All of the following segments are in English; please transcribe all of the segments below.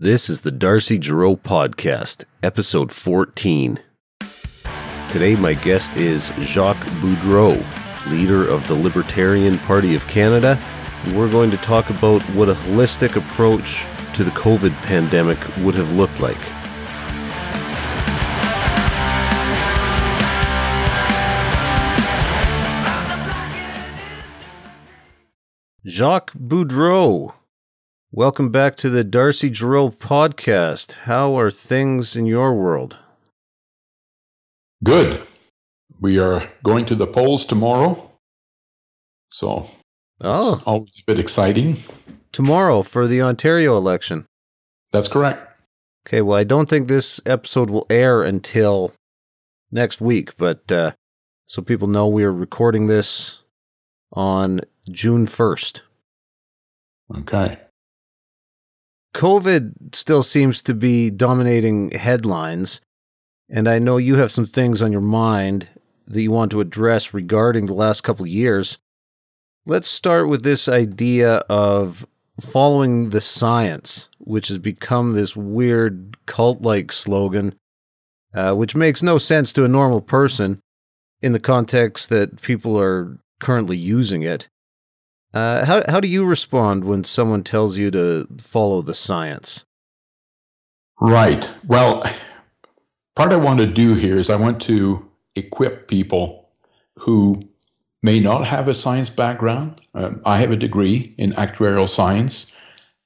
This is the Darcy Gerow Podcast, episode 14. Today, my guest is Jacques Boudreau, leader of the Libertarian Party of Canada. We're going to talk about what a holistic approach to the COVID pandemic would have looked like. Jacques Boudreau, welcome back to the Darcy Gerow podcast. How are things in your world? Good. We are going to the polls tomorrow. So Oh, it's always a bit exciting. tomorrow for the Ontario election. That's correct. Okay, well, I don't think this episode will air until next week, but uh, so people know we are recording this on June 1st. Okay. COVID still seems to be dominating headlines, and I know you have some things on your mind that you want to address regarding the last couple years. Let's start with this idea of following the science, which has become this weird cult like slogan, uh, which makes no sense to a normal person in the context that people are currently using it. Uh, how how do you respond when someone tells you to follow the science? Right. Well, part I want to do here is I want to equip people who may not have a science background. Um, I have a degree in actuarial science.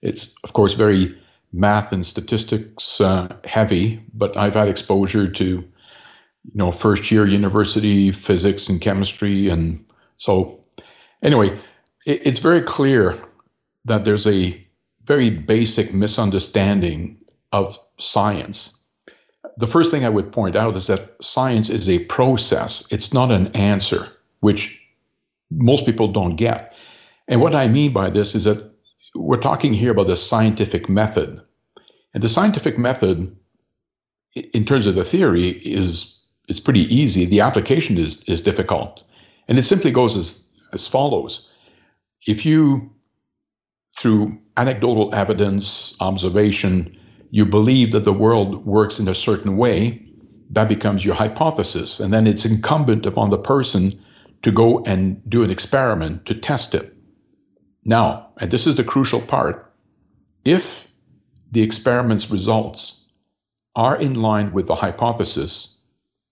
It's, of course, very math and statistics uh, heavy, but I've had exposure to, you know, first year university physics and chemistry. And so, anyway, it's very clear that there's a very basic misunderstanding of science. The first thing I would point out is that science is a process, it's not an answer, which most people don't get. And what I mean by this is that we're talking here about the scientific method. And the scientific method, in terms of the theory, is is pretty easy. The application is is difficult. And it simply goes as, as follows. If you through anecdotal evidence, observation, you believe that the world works in a certain way, that becomes your hypothesis. And then it's incumbent upon the person to go and do an experiment to test it. Now, and this is the crucial part if the experiment's results are in line with the hypothesis,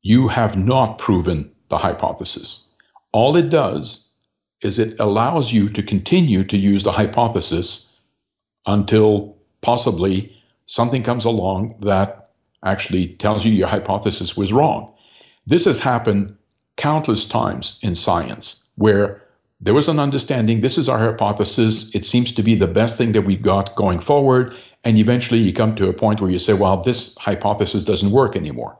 you have not proven the hypothesis. All it does is it allows you to continue to use the hypothesis until possibly something comes along that actually tells you your hypothesis was wrong. This has happened countless times in science where there was an understanding this is our hypothesis, it seems to be the best thing that we've got going forward, and eventually you come to a point where you say, well, this hypothesis doesn't work anymore.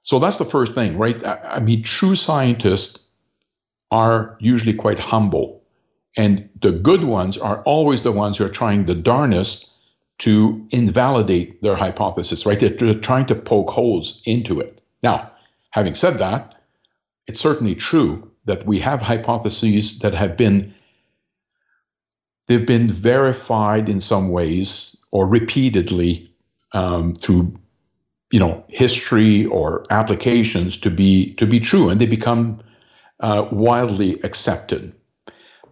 So that's the first thing, right? I, mean, true scientists are usually quite humble. And the good ones are always the ones who are trying the darnest to invalidate their hypothesis, right? They're, trying to poke holes into it. Now, having said that, it's certainly true that we have hypotheses that have been they've been verified in some ways or repeatedly um, through you know history or applications to be to be true, and they become uh, widely accepted.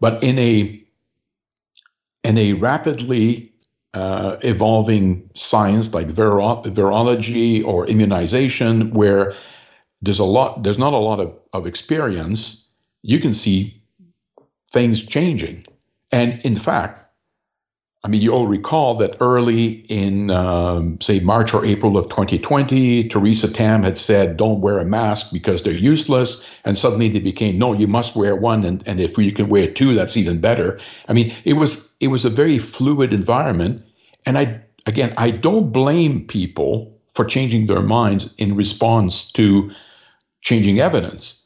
But in a in a rapidly uh, evolving science like viro- virology or immunization, where there's a lot, there's not a lot of, of experience, you can see things changing. And in fact, I mean, you all recall that early in, um, say, March or April of 2020, Theresa Tam had said, don't wear a mask because they're useless. And suddenly they became, no, you must wear one. And, and if you can wear two, that's even better. I mean, it was, it was a very fluid environment. And I, again, I don't blame people for changing their minds in response to changing evidence.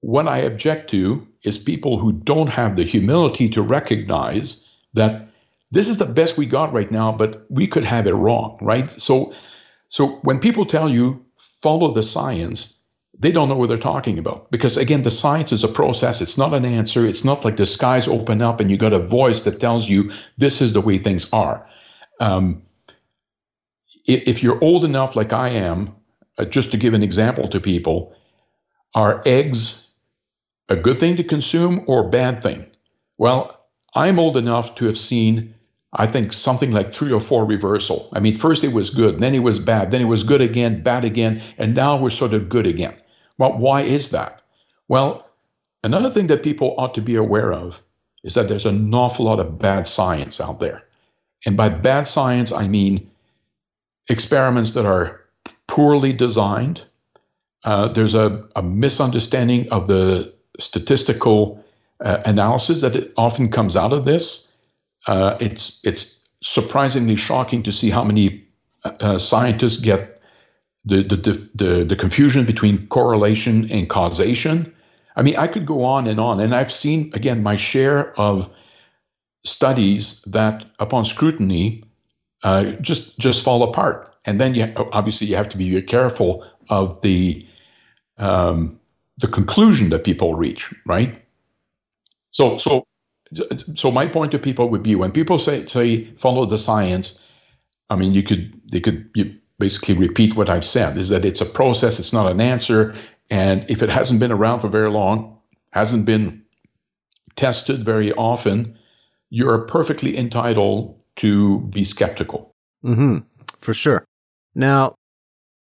What I object to is people who don't have the humility to recognize that this is the best we got right now, but we could have it wrong, right? So, so when people tell you follow the science, they don't know what they're talking about because again, the science is a process. It's not an answer. It's not like the skies open up and you got a voice that tells you this is the way things are. Um, if you're old enough, like I am, uh, just to give an example to people, are eggs a good thing to consume or bad thing? Well, I'm old enough to have seen, I think, something like three or four reversal. I mean, first it was good, then it was bad, then it was good again, bad again, and now we're sort of good again. Well, why is that? Well, another thing that people ought to be aware of is that there's an awful lot of bad science out there. And by bad science, I mean experiments that are poorly designed. Uh, there's a, a, misunderstanding of the statistical uh, analysis that often comes out of this. Uh, it's it's surprisingly shocking to see how many uh, scientists get the, the the the confusion between correlation and causation. I mean, I could go on and on, and I've seen again my share of studies that, upon scrutiny, uh, just just fall apart. And then you obviously you have to be very careful of the um, the conclusion that people reach, right? So so so my point to people would be when people say say follow the science, I mean you could they could you basically repeat what I've said is that it's a process, it's not an answer, and if it hasn't been around for very long, hasn't been tested very often, you're perfectly entitled to be skeptical. Mm-hmm. For sure. Now,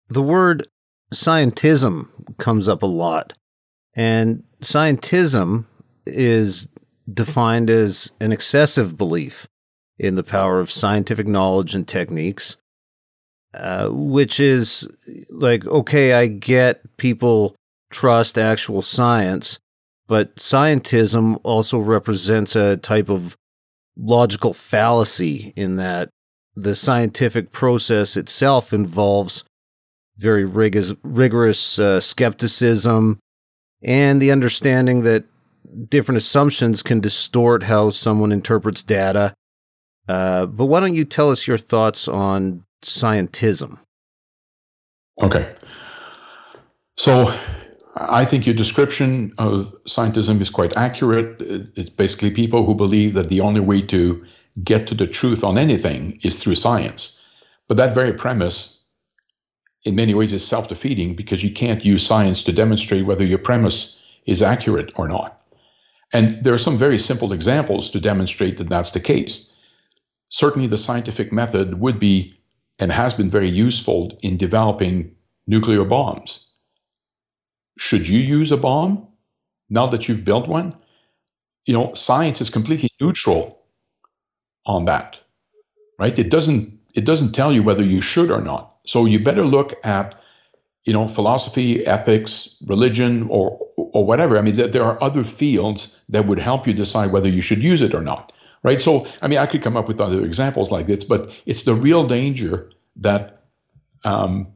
the word scientism comes up a lot, and scientism is defined as an excessive belief in the power of scientific knowledge and techniques, uh, which is like, okay, I get people trust actual science, but scientism also represents a type of logical fallacy in that the scientific process itself involves very rigorous, rigorous uh, skepticism and the understanding that different assumptions can distort how someone interprets data. Uh, but why don't you tell us your thoughts on scientism? Okay. So I think your description of scientism is quite accurate. It's basically people who believe that the only way to get to the truth on anything is through science. But that very premise, in many ways, is self defeating because you can't use science to demonstrate whether your premise is accurate or not. And there are some very simple examples to demonstrate that that's the case. Certainly, the scientific method would be and has been very useful in developing nuclear bombs should you use a bomb now that you've built one? You know, science is completely neutral on that, right? It doesn't it doesn't tell you whether you should or not. So you better look at, you know, philosophy, ethics, religion, or or whatever. I mean, there are other fields that would help you decide whether you should use it or not, right? So, I mean, I could come up with other examples like this, but it's the real danger that um,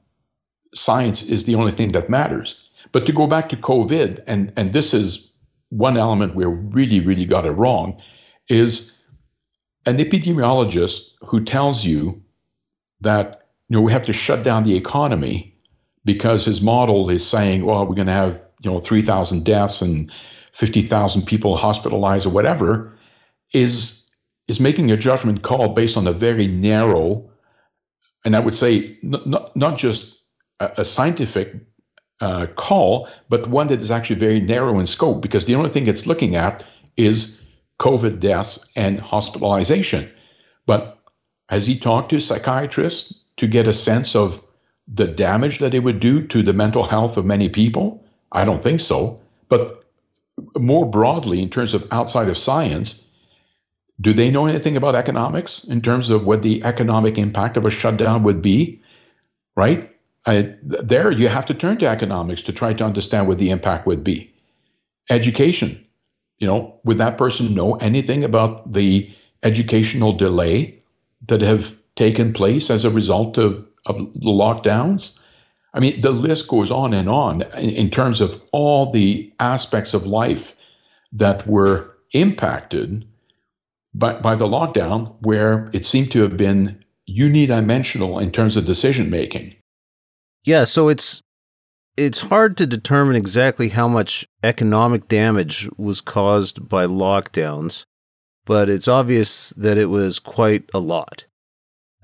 science is the only thing that matters. But to go back to COVID, and, and this is one element where really, really got it wrong, is an epidemiologist who tells you that you know we have to shut down the economy because his model is saying, well, we're going to have you know 3,000 deaths and 50,000 people hospitalized or whatever, is is making a judgment call based on a very narrow, and I would say not not, not just a, a scientific uh, call, but one that is actually very narrow in scope because the only thing it's looking at is COVID deaths and hospitalization. But has he talked to psychiatrists to get a sense of the damage that it would do to the mental health of many people? I don't think so. But more broadly, in terms of outside of science, do they know anything about economics in terms of what the economic impact of a shutdown would be? Right? I, there, you have to turn to economics to try to understand what the impact would be. Education, you know, would that person know anything about the educational delay that have taken place as a result of, of the lockdowns? I mean, the list goes on and on in, in terms of all the aspects of life that were impacted by, by the lockdown, where it seemed to have been unidimensional in terms of decision making. Yeah, so it's it's hard to determine exactly how much economic damage was caused by lockdowns, but it's obvious that it was quite a lot.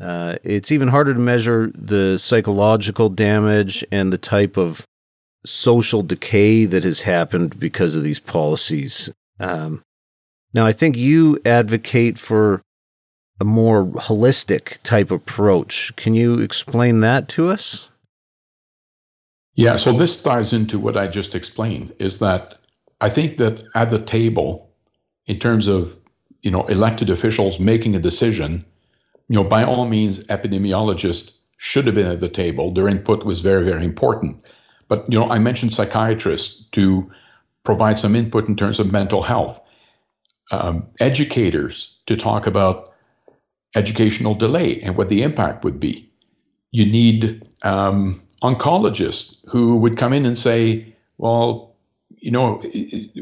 Uh, it's even harder to measure the psychological damage and the type of social decay that has happened because of these policies. Um, now, I think you advocate for a more holistic type approach. Can you explain that to us? Yeah, so this ties into what I just explained is that I think that at the table, in terms of you know elected officials making a decision, you know by all means epidemiologists should have been at the table. Their input was very very important. But you know I mentioned psychiatrists to provide some input in terms of mental health, um, educators to talk about educational delay and what the impact would be. You need um, oncologists who would come in and say, well, you know,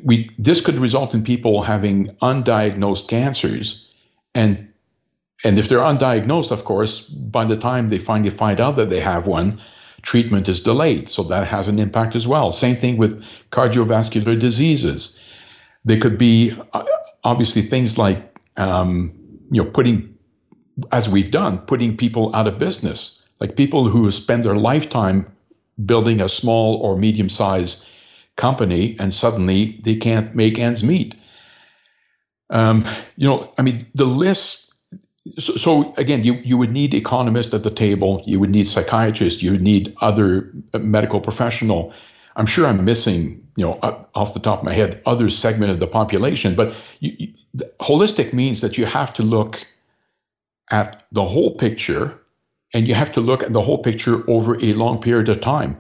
we this could result in people having undiagnosed cancers, and and if they're undiagnosed, of course, by the time they finally find out that they have one, treatment is delayed. So that has an impact as well. Same thing with cardiovascular diseases. They could be uh, obviously things like um, you know putting, as we've done, putting people out of business like people who spend their lifetime building a small or medium sized company and suddenly they can't make ends meet. Um, you know, I mean, the list. So, so, again, you, you would need economists at the table, you would need psychiatrists, you would need other uh, medical professional. I'm sure I'm missing, you know, off the top of my head, other segment of the population. But you, you, holistic means that you have to look at the whole picture and you have to look at the whole picture over a long period of time.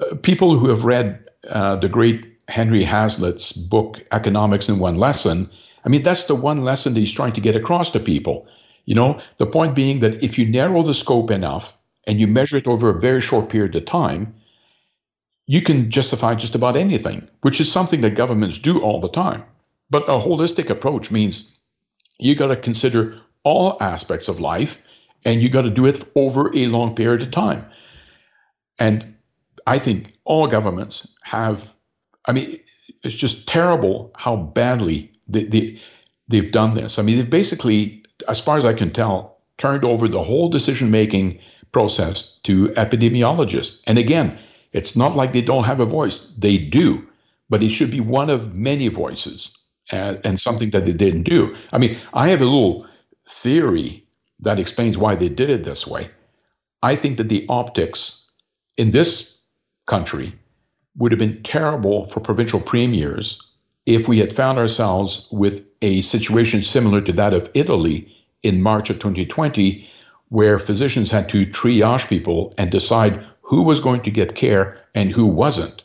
Uh, people who have read uh, the great Henry Hazlitt's book, Economics in One Lesson, I mean, that's the one lesson that he's trying to get across to people. You know, the point being that if you narrow the scope enough and you measure it over a very short period of time, you can justify just about anything, which is something that governments do all the time. But a holistic approach means you got to consider all aspects of life and you got to do it over a long period of time. And I think all governments have, I mean, it's just terrible how badly they, they, they've done this. I mean, they've basically, as far as I can tell, turned over the whole decision making process to epidemiologists. And again, it's not like they don't have a voice, they do, but it should be one of many voices and, and something that they didn't do. I mean, I have a little theory that explains why they did it this way. I think that the optics in this country would have been terrible for provincial premiers if we had found ourselves with a situation similar to that of Italy in March of 2020, where physicians had to triage people and decide who was going to get care and who wasn't.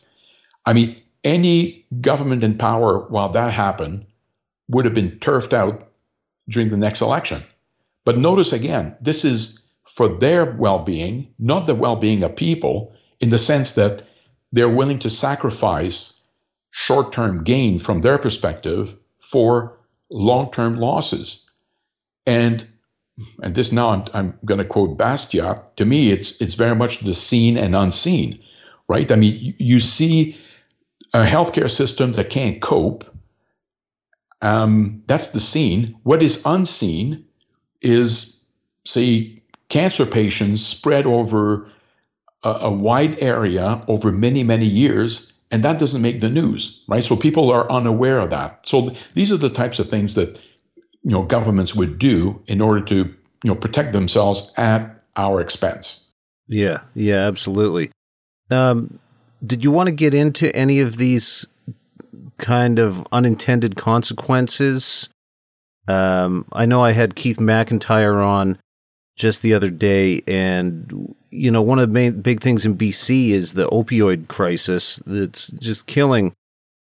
I mean, any government in power while that happened would have been turfed out during the next election. But notice again, this is for their well being, not the well being of people, in the sense that they're willing to sacrifice short term gain from their perspective for long term losses. And and this now I'm, I'm going to quote Bastiat. To me, it's it's very much the seen and unseen, right? I mean, you, you see a healthcare system that can't cope. Um, that's the seen. What is unseen is, say, cancer patients spread over a, a wide area over many, many years, and that doesn't make the news, right? So people are unaware of that. So th- these are the types of things that you know governments would do in order to you know protect themselves at our expense. Yeah, yeah, absolutely. Um, did you want to get into any of these kind of unintended consequences um, I know I had Keith McIntyre on just the other day, and you know one of the main big things in BC is the opioid crisis that's just killing,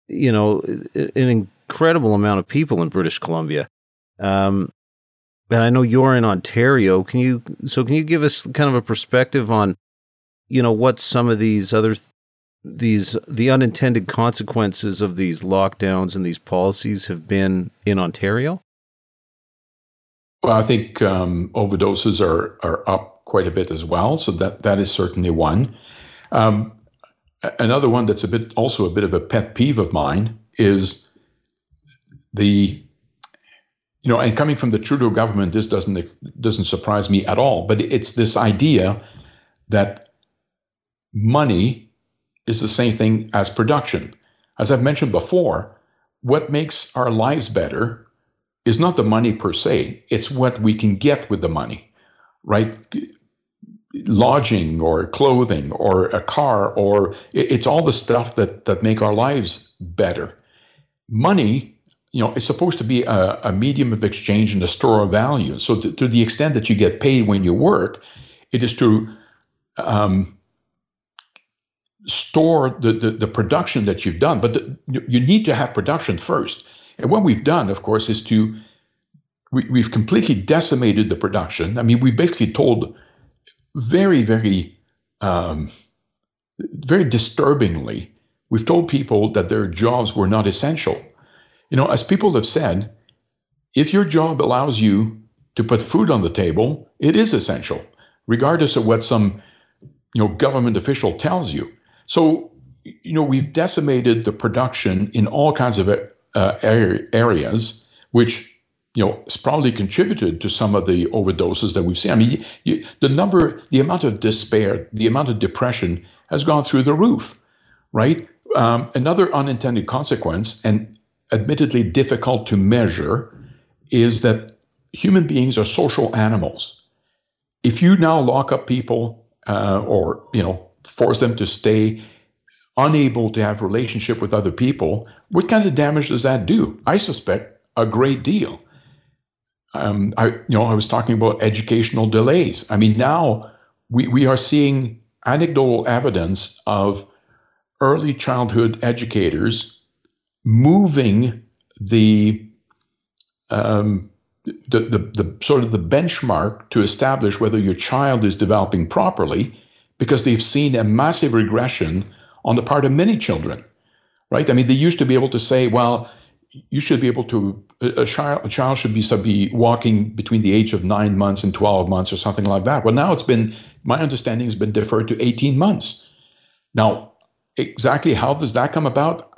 you know, an incredible amount of people in British Columbia. Um, and I know you're in Ontario. Can you so can you give us kind of a perspective on, you know, what some of these other these the unintended consequences of these lockdowns and these policies have been in Ontario? Well, I think um, overdoses are are up quite a bit as well. So that that is certainly one. Um, another one that's a bit also a bit of a pet peeve of mine is the you know, and coming from the Trudeau government, this doesn't doesn't surprise me at all. But it's this idea that money is the same thing as production. As I've mentioned before, what makes our lives better is not the money per se, it's what we can get with the money, right? Lodging or clothing or a car or it's all the stuff that that make our lives better. Money, you know, is supposed to be a, a medium of exchange and a store of value. So to, to, the extent that you get paid when you work, it is to um, store the, the, the, production that you've done. But the, you need to have production first. And what we've done, of course, is to we, we've completely decimated the production. I mean, we basically told very, very, um, very disturbingly, we've told people that their jobs were not essential. You know, as people have said, if your job allows you to put food on the table, it is essential, regardless of what some you know government official tells you. So, you know, we've decimated the production in all kinds of uh, areas, which you know, has probably contributed to some of the overdoses that we've seen. I mean, you, the number, the amount of despair, the amount of depression has gone through the roof, right? Um, another unintended consequence, and admittedly difficult to measure, is that human beings are social animals. If you now lock up people uh, or, you know, force them to stay unable to have relationship with other people, what kind of damage does that do? I suspect a great deal. Um, I, you know, I was talking about educational delays. I mean, now we, we are seeing anecdotal evidence of early childhood educators moving the um, the, the, the sort of the benchmark to establish whether your child is developing properly because they've seen a massive regression on the part of many children, right? I mean, they used to be able to say, well, you should be able to a child, a child should be, be walking between the age of nine months and 12 months or something like that. Well, now it's been my understanding has been deferred to 18 months. Now, exactly how does that come about?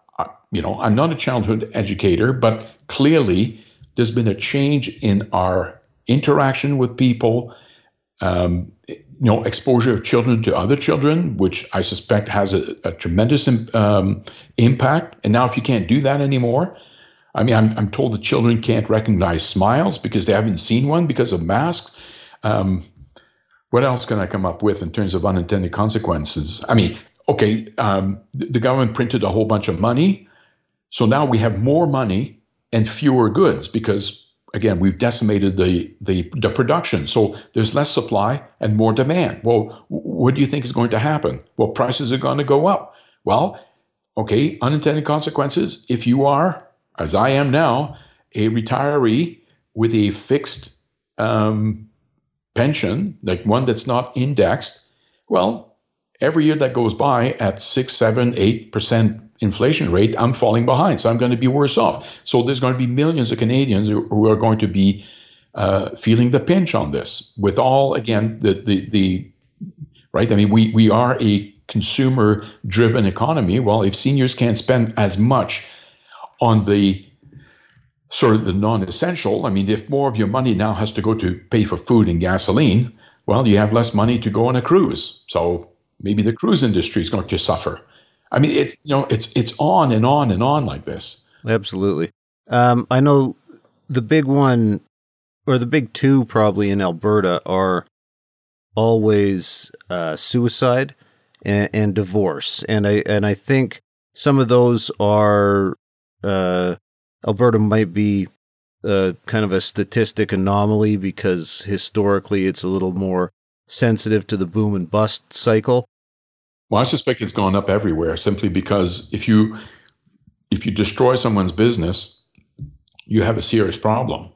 You know, I'm not a childhood educator, but clearly there's been a change in our interaction with people. Um, you know, exposure of children to other children, which I suspect has a, a tremendous um, impact. And now, if you can't do that anymore, I mean, I'm, I'm told that children can't recognize smiles because they haven't seen one because of masks. Um, what else can I come up with in terms of unintended consequences? I mean, okay, um, the, the government printed a whole bunch of money. So now we have more money and fewer goods because again, we've decimated the, the, the production. So there's less supply and more demand. Well, what do you think is going to happen? Well, prices are going to go up. Well, okay, unintended consequences. If you are, as I am now, a retiree with a fixed um, pension, like one that's not indexed, well, every year that goes by at six, seven, eight percent inflation rate, I'm falling behind. So I'm going to be worse off. So there's going to be millions of Canadians who, are going to be uh, feeling the pinch on this. With all again the the the right. I mean, we we are a consumer driven economy. Well, if seniors can't spend as much on the sort of the non-essential, I mean, if more of your money now has to go to pay for food and gasoline, well, you have less money to go on a cruise. So maybe the cruise industry is going to suffer. I mean, it's you know, it's it's on and on and on like this. Absolutely. Um, I know the big one, or the big two, probably in Alberta, are always uh, suicide and, and, divorce, and I and I think some of those are uh, Alberta might be uh, kind of a statistic anomaly because historically it's a little more sensitive to the boom and bust cycle. Well, I suspect it's gone up everywhere simply because if you if you destroy someone's business, you have a serious problem.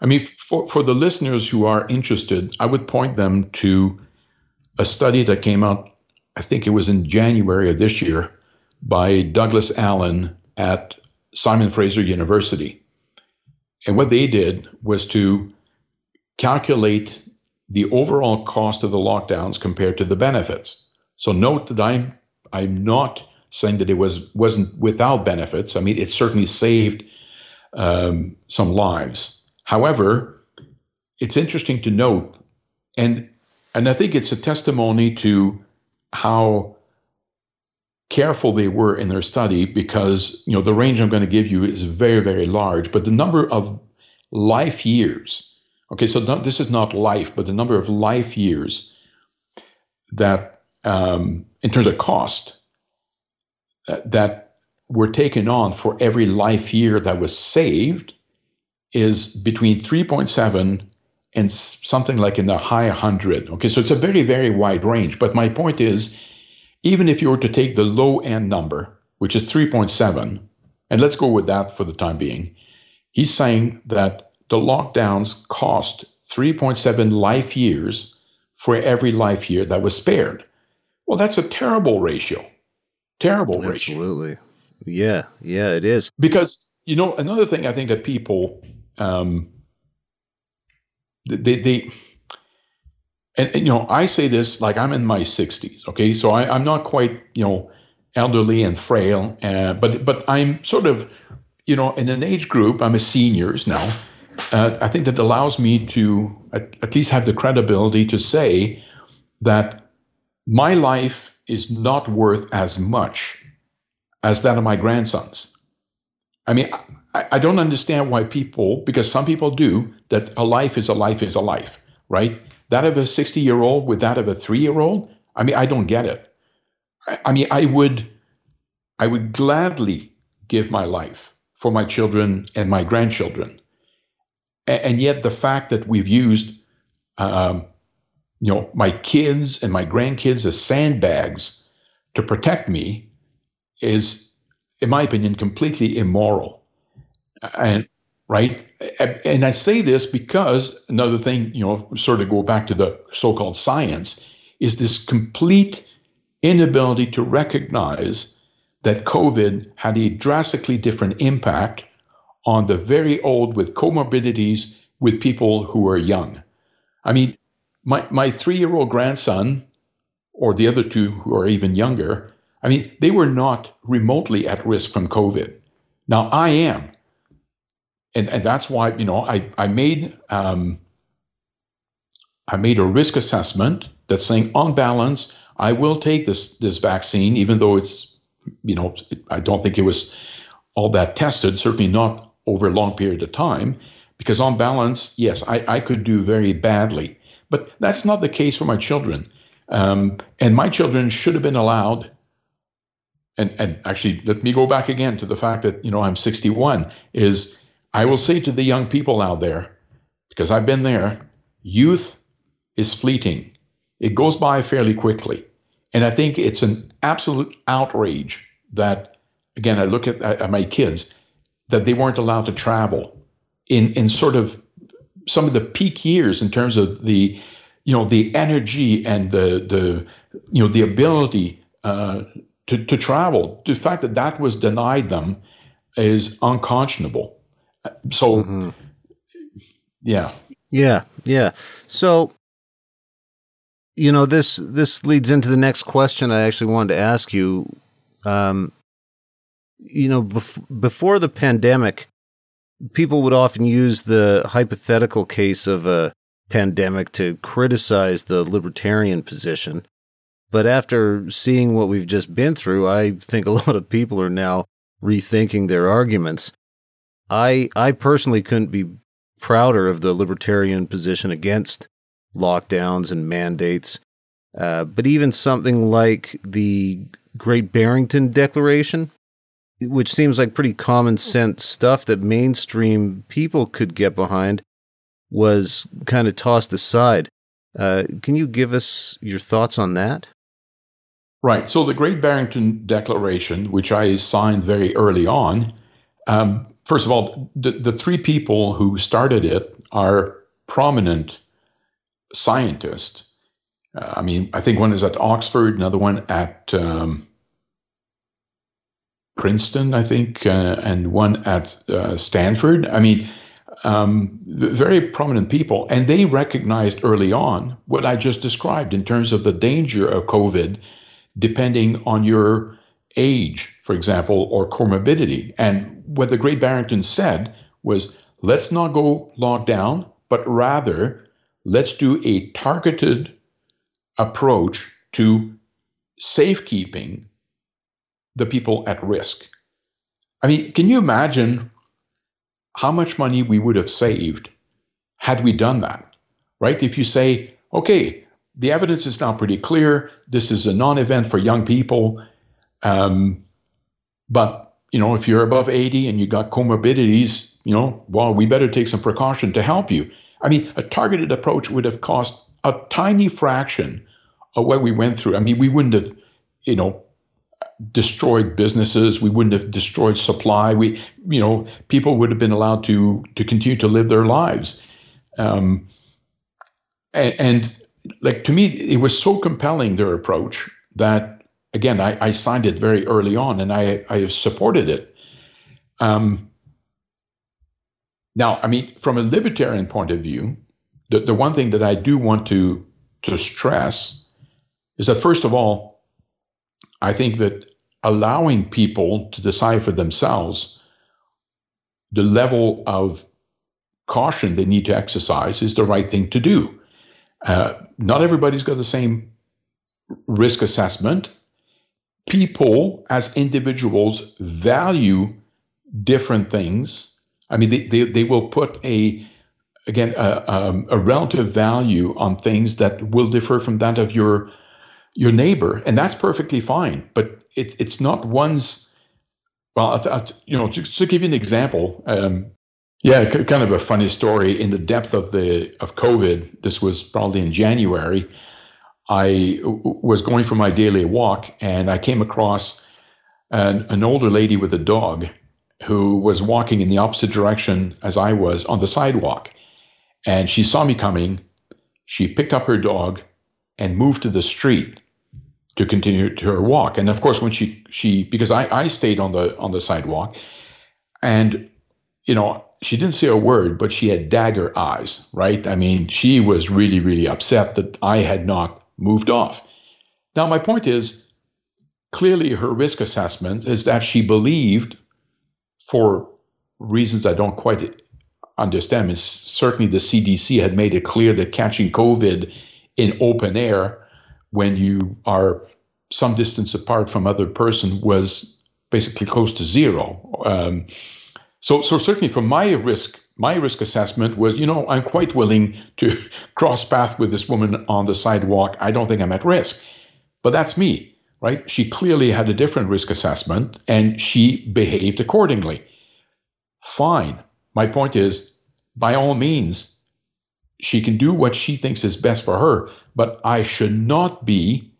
I mean, for, for the listeners who are interested, I would point them to a study that came out, I think it was in January of this year, by Douglas Allen at Simon Fraser University. And what they did was to calculate the overall cost of the lockdowns compared to the benefits. So note that I'm I'm not saying that it was wasn't without benefits. I mean, it certainly saved um, some lives. However, it's interesting to note, and and I think it's a testimony to how careful they were in their study because you know the range I'm going to give you is very very large, but the number of life years. Okay, so this is not life, but the number of life years that, um, in terms of cost, uh, that were taken on for every life year that was saved is between 3.7 and something like in the high 100. Okay, so it's a very, very wide range. But my point is, even if you were to take the low end number, which is 3.7, and let's go with that for the time being, he's saying that the lockdowns cost 3.7 life years for every life year that was spared. Well, that's a terrible ratio. Terrible Absolutely. ratio. Absolutely. Yeah, yeah, it is. Because, you know, another thing I think that people um, they, they and, and, you know, I say this like I'm in my 60s, okay? So I, am not quite, you know, elderly and frail, uh, but but I'm sort of, you know, in an age group. I'm a seniors now. Uh, I think that allows me to at, at least have the credibility to say that my life is not worth as much as that of my grandsons. I mean, I, I don't understand why people, because some people do, that a life is a life is a life, right? That of a 60 year old with that of a three year old, I mean, I don't get it. I, I mean, I would, I would gladly give my life for my children and my grandchildren. And, and yet, the fact that we've used, um, you know, my kids and my grandkids as sandbags to protect me is, in my opinion, completely immoral. And right? And i say this because another thing you know sort of go back to the so-called science is this complete inability to recognize that covid had a drastically different impact on the very old with comorbidities with people who are young. I mean my, my three-year-old grandson or the other two who are even younger i mean they were not remotely at risk from covid. Now i am. And, and that's why you know I I made um, I made a risk assessment that's saying on balance I will take this this vaccine even though it's you know I don't think it was all that tested certainly not over a long period of time because on balance yes I, I could do very badly but that's not the case for my children um, and my children should have been allowed and and actually let me go back again to the fact that you know I'm 61 is I will say to the young people out there, because I've been there, youth is fleeting. It goes by fairly quickly. And I think it's an absolute outrage that, again, I look at, at my kids, that they weren't allowed to travel in, in sort of some of the peak years in terms of the, you know, the energy and the, the you know, the ability uh, to, to travel. The fact that that was denied them is unconscionable. So, mm-hmm. yeah, yeah, yeah. So, you know this this leads into the next question I actually wanted to ask you. Um, you know, bef- before the pandemic, people would often use the hypothetical case of a pandemic to criticize the libertarian position. But after seeing what we've just been through, I think a lot of people are now rethinking their arguments. I I personally couldn't be prouder of the libertarian position against lockdowns and mandates. Uh, but even something like the Great Barrington Declaration, which seems like pretty common sense stuff that mainstream people could get behind, was kind of tossed aside. Uh, can you give us your thoughts on that? Right. So the Great Barrington Declaration, which I signed very early on, um, first of all, the, the three people who started it are prominent scientists. Uh, I mean, I think one is at Oxford, another one at um, Princeton, I think, uh, and one at uh, Stanford. I mean, um, very prominent people, and they recognized early on what I just described in terms of the danger of COVID, depending on your age, for example, or comorbidity. And what the Great Barrington said was let's not go lockdown, but rather let's do a targeted approach to safekeeping the people at risk. I mean, can you imagine how much money we would have saved had we done that? Right? If you say, okay, the evidence is now pretty clear, this is a non event for young people. Um, but, you know, if you're above 80 and you got comorbidities, you know, well, we better take some precaution to help you. I mean, a targeted approach would have cost a tiny fraction of what we went through. I mean, we wouldn't have, you know, destroyed businesses. We wouldn't have destroyed supply. We, you know, people would have been allowed to to continue to live their lives. Um, and, and like to me, it was so compelling their approach that again, I, I signed it very early on, and I I have supported it. Um, now, I mean, from a libertarian point of view, the, the one thing that I do want to to stress is that first of all, I think that allowing people to decide for themselves the level of caution they need to exercise is the right thing to do. Uh, not everybody's got the same risk assessment. People, as individuals, value different things. I mean, they, they, they will put a again a, um, a relative value on things that will differ from that of your your neighbor, and that's perfectly fine. But it, it's not one's. Well, you know, to, to give you an example, um, yeah, kind of a funny story. In the depth of the of COVID, this was probably in January. I was going for my daily walk, and I came across an, an older lady with a dog who was walking in the opposite direction as I was on the sidewalk. And she saw me coming. She picked up her dog and moved to the street to continue to her walk. And of course, when she she because I I stayed on the on the sidewalk, and you know she didn't say a word, but she had dagger eyes, right? I mean, she was really really upset that I had not moved off. Now, my point is clearly her risk assessment is that she believed, for reasons I don't quite understand, is certainly the CDC had made it clear that catching COVID in open air when you are some distance apart from other person was basically close to zero. Um, so, so certainly from my risk, my risk assessment was, you know, I'm quite willing to cross path with this woman on the sidewalk. I don't think I'm at risk, but that's me, right? She clearly had a different risk assessment and she behaved accordingly. Fine. My point is, by all means, she can do what she thinks is best for her, but I should not be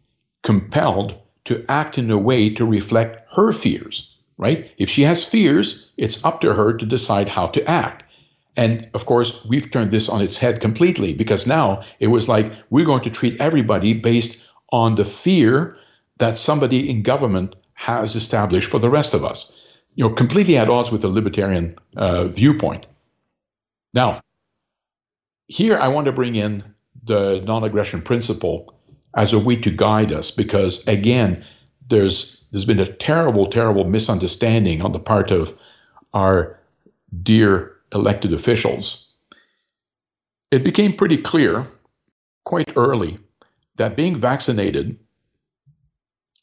compelled to act in a way to reflect her fears, right? If she has fears, it's up to her to decide how to act. And of course, we've turned this on its head completely because now it was like we're going to treat everybody based on the fear that somebody in government has established for the rest of us. You know, completely at odds with the libertarian uh, viewpoint. Now, here I want to bring in the non-aggression principle as a way to guide us because again there's there's been a terrible terrible misunderstanding on the part of our dear elected officials. It became pretty clear quite early that being vaccinated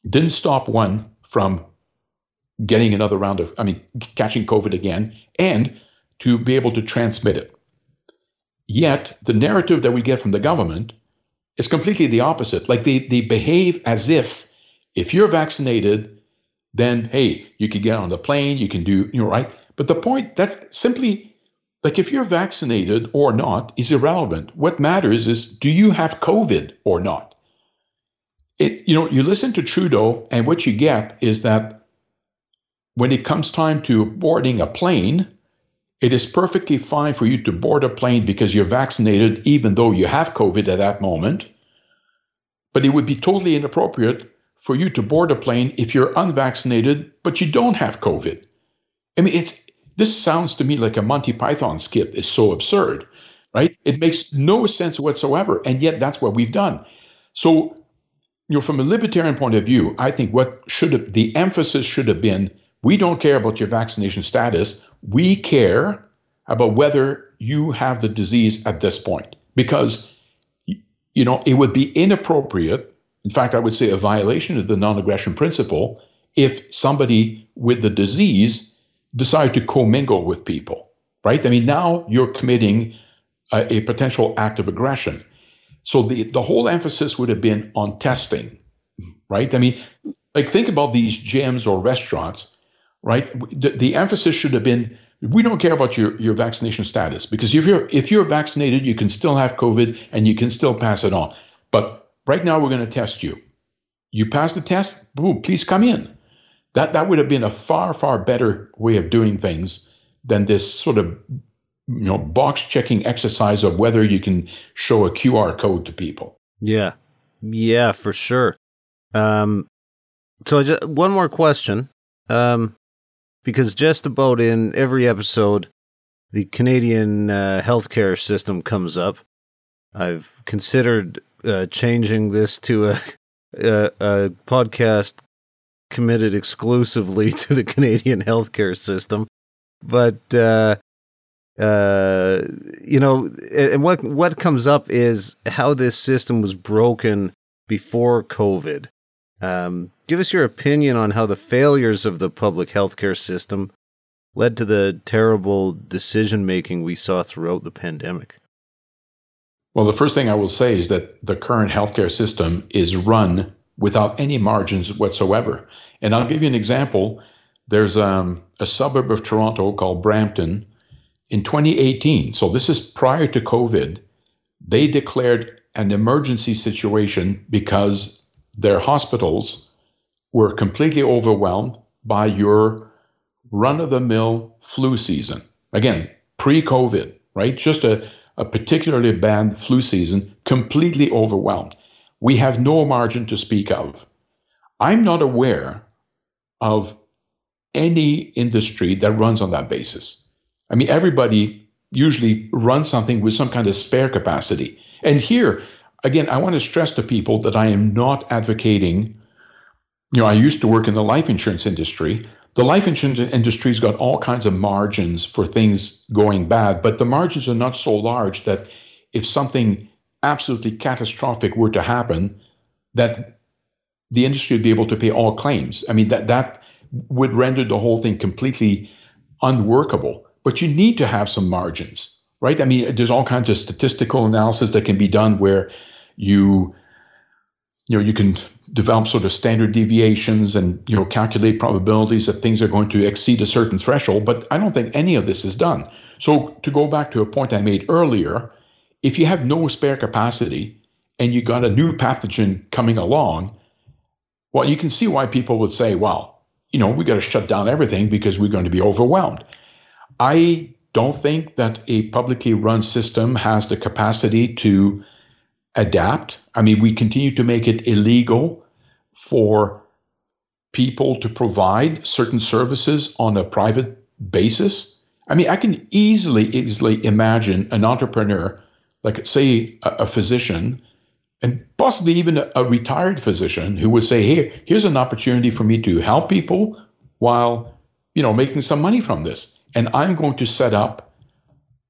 didn't stop one from getting another round of i mean catching covid again and to be able to transmit it Yet the narrative that we get from the government is completely the opposite. Like they, they behave as if if you're vaccinated, then hey, you can get on the plane, you can do, you know, right? But the point that's simply like if you're vaccinated or not is irrelevant. What matters is do you have COVID or not? It, you know, you listen to Trudeau, and what you get is that when it comes time to boarding a plane, it is perfectly fine for you to board a plane because you're vaccinated, even though you have COVID at that moment. But it would be totally inappropriate for you to board a plane if you're unvaccinated, but you don't have COVID. I mean, it's this sounds to me like a Monty Python skit is so absurd, right? It makes no sense whatsoever. And yet that's what we've done. So, you know, from a libertarian point of view, I think what should have the emphasis should have been we don't care about your vaccination status. We care about whether you have the disease at this point because you know it would be inappropriate. In fact i would say a violation of the non-aggression principle if somebody with the disease decided to commingle with people right? I mean now you're committing a, a potential act of aggression. So the, the whole emphasis would have been on testing right? I mean like think about these gyms or restaurants right the, the emphasis should have been we don't care about your, your vaccination status because if you're if you're vaccinated, you can still have COVID and you can still pass it on. But right now we're going to test you. You pass the test, boom, please come in. That that would have been a far, far better way of doing things than this sort of you know box checking exercise of whether you can show a QR code to people. Yeah. Yeah, for sure. Um so just one more question. Um because just about in every episode, the Canadian uh, healthcare system comes up. I've considered uh, changing this to a, a, a podcast committed exclusively to the Canadian healthcare system, but uh, uh, you know, and what what comes up is how this system was broken before COVID. Um, give us your opinion on how the failures of the public healthcare system led to the terrible decision making we saw throughout the pandemic. Well, the first thing I will say is that the current healthcare system is run without any margins whatsoever. And I'll give you an example. There's um, a suburb of Toronto called Brampton. In 2018, so this is prior to COVID, they declared an emergency situation because their hospitals were completely overwhelmed by your run of the mill flu season. Again, pre COVID, right? Just a, a particularly bad flu season, completely overwhelmed. We have no margin to speak of. I'm not aware of any industry that runs on that basis. I mean, everybody usually runs something with some kind of spare capacity. And here, again, I want to stress to people that I am not advocating. You know, I used to work in the life insurance industry. The life insurance industry's got all kinds of margins for things going bad, but the margins are not so large that if something absolutely catastrophic were to happen, that the industry would be able to pay all claims. I mean, that that would render the whole thing completely unworkable. But you need to have some margins, right? I mean, there's all kinds of statistical analysis that can be done where you you know you can develop sort of standard deviations and you know calculate probabilities that things are going to exceed a certain threshold but i don't think any of this is done. So to go back to a point i made earlier if you have no spare capacity and you got a new pathogen coming along well you can see why people would say well you know we got to shut down everything because we're going to be overwhelmed. I don't think that a publicly run system has the capacity to adapt. I mean, we continue to make it illegal for people to provide certain services on a private basis. I mean, I can easily, easily imagine an entrepreneur, like say a, a physician, and possibly even a, a, retired physician who would say, "Hey, here's an opportunity for me to help people while, you know, making some money from this, and I'm going to set up,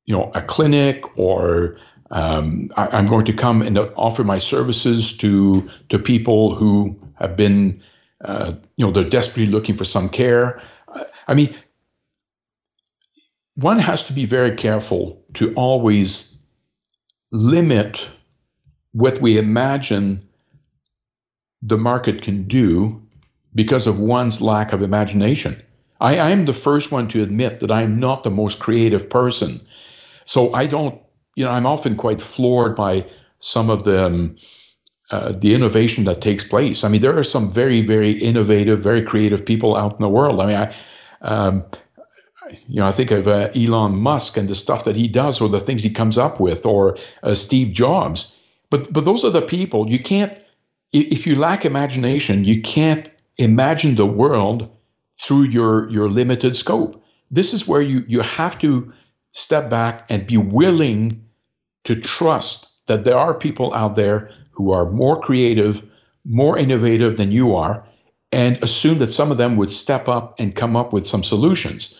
you know, a clinic or um, I, am going to come and offer my services to to people who have been, uh, you know, they're desperately looking for some care. I mean, one has to be very careful to always limit what we imagine the market can do because of one's lack of imagination. I, I am the first one to admit that I'm not the most creative person. So I don't you know, I'm often quite floored by some of the um, uh, the innovation that takes place. I mean, there are some very, very innovative, very creative people out in the world. I mean, I, um, you know, I think of uh, Elon Musk and the stuff that he does, or the things he comes up with, or uh, Steve Jobs. But but those are the people you can't. If you lack imagination, you can't imagine the world through your your limited scope. This is where you you have to step back and be willing to trust that there are people out there who are more creative, more innovative than you are, and assume that some of them would step up and come up with some solutions.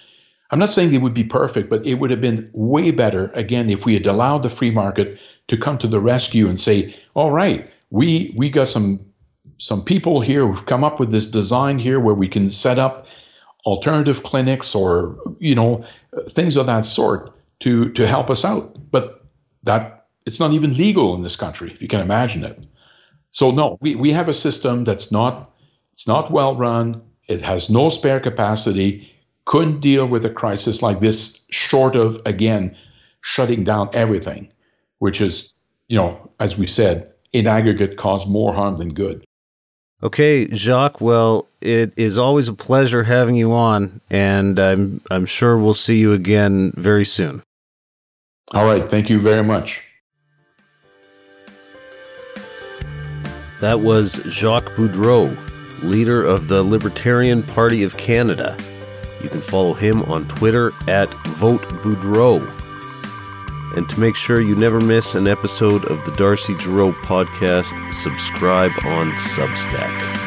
I'm not saying they would be perfect, but it would have been way better, again, if we had allowed the free market to come to the rescue and say, all right, we, we got some, some people here who've come up with this design here where we can set up alternative clinics or, you know, things of that sort to, to help us out. But that it's not even legal in this country, if you can imagine it. So no, we, we have a system that's not it's not well run. It has no spare capacity couldn't deal with a crisis like this, short of, again, shutting down everything, which is, you know, as we said, in aggregate cause more harm than good. Okay, Jacques. Well, it is always a pleasure having you on, and I'm I'm sure we'll see you again very soon. All right. Thank you very much. That was Jacques Boudreau, leader of the Libertarian Party of Canada. You can follow him on Twitter at Vote Boudreau. And to make sure you never miss an episode of the Darcy Gerow podcast, subscribe on Substack.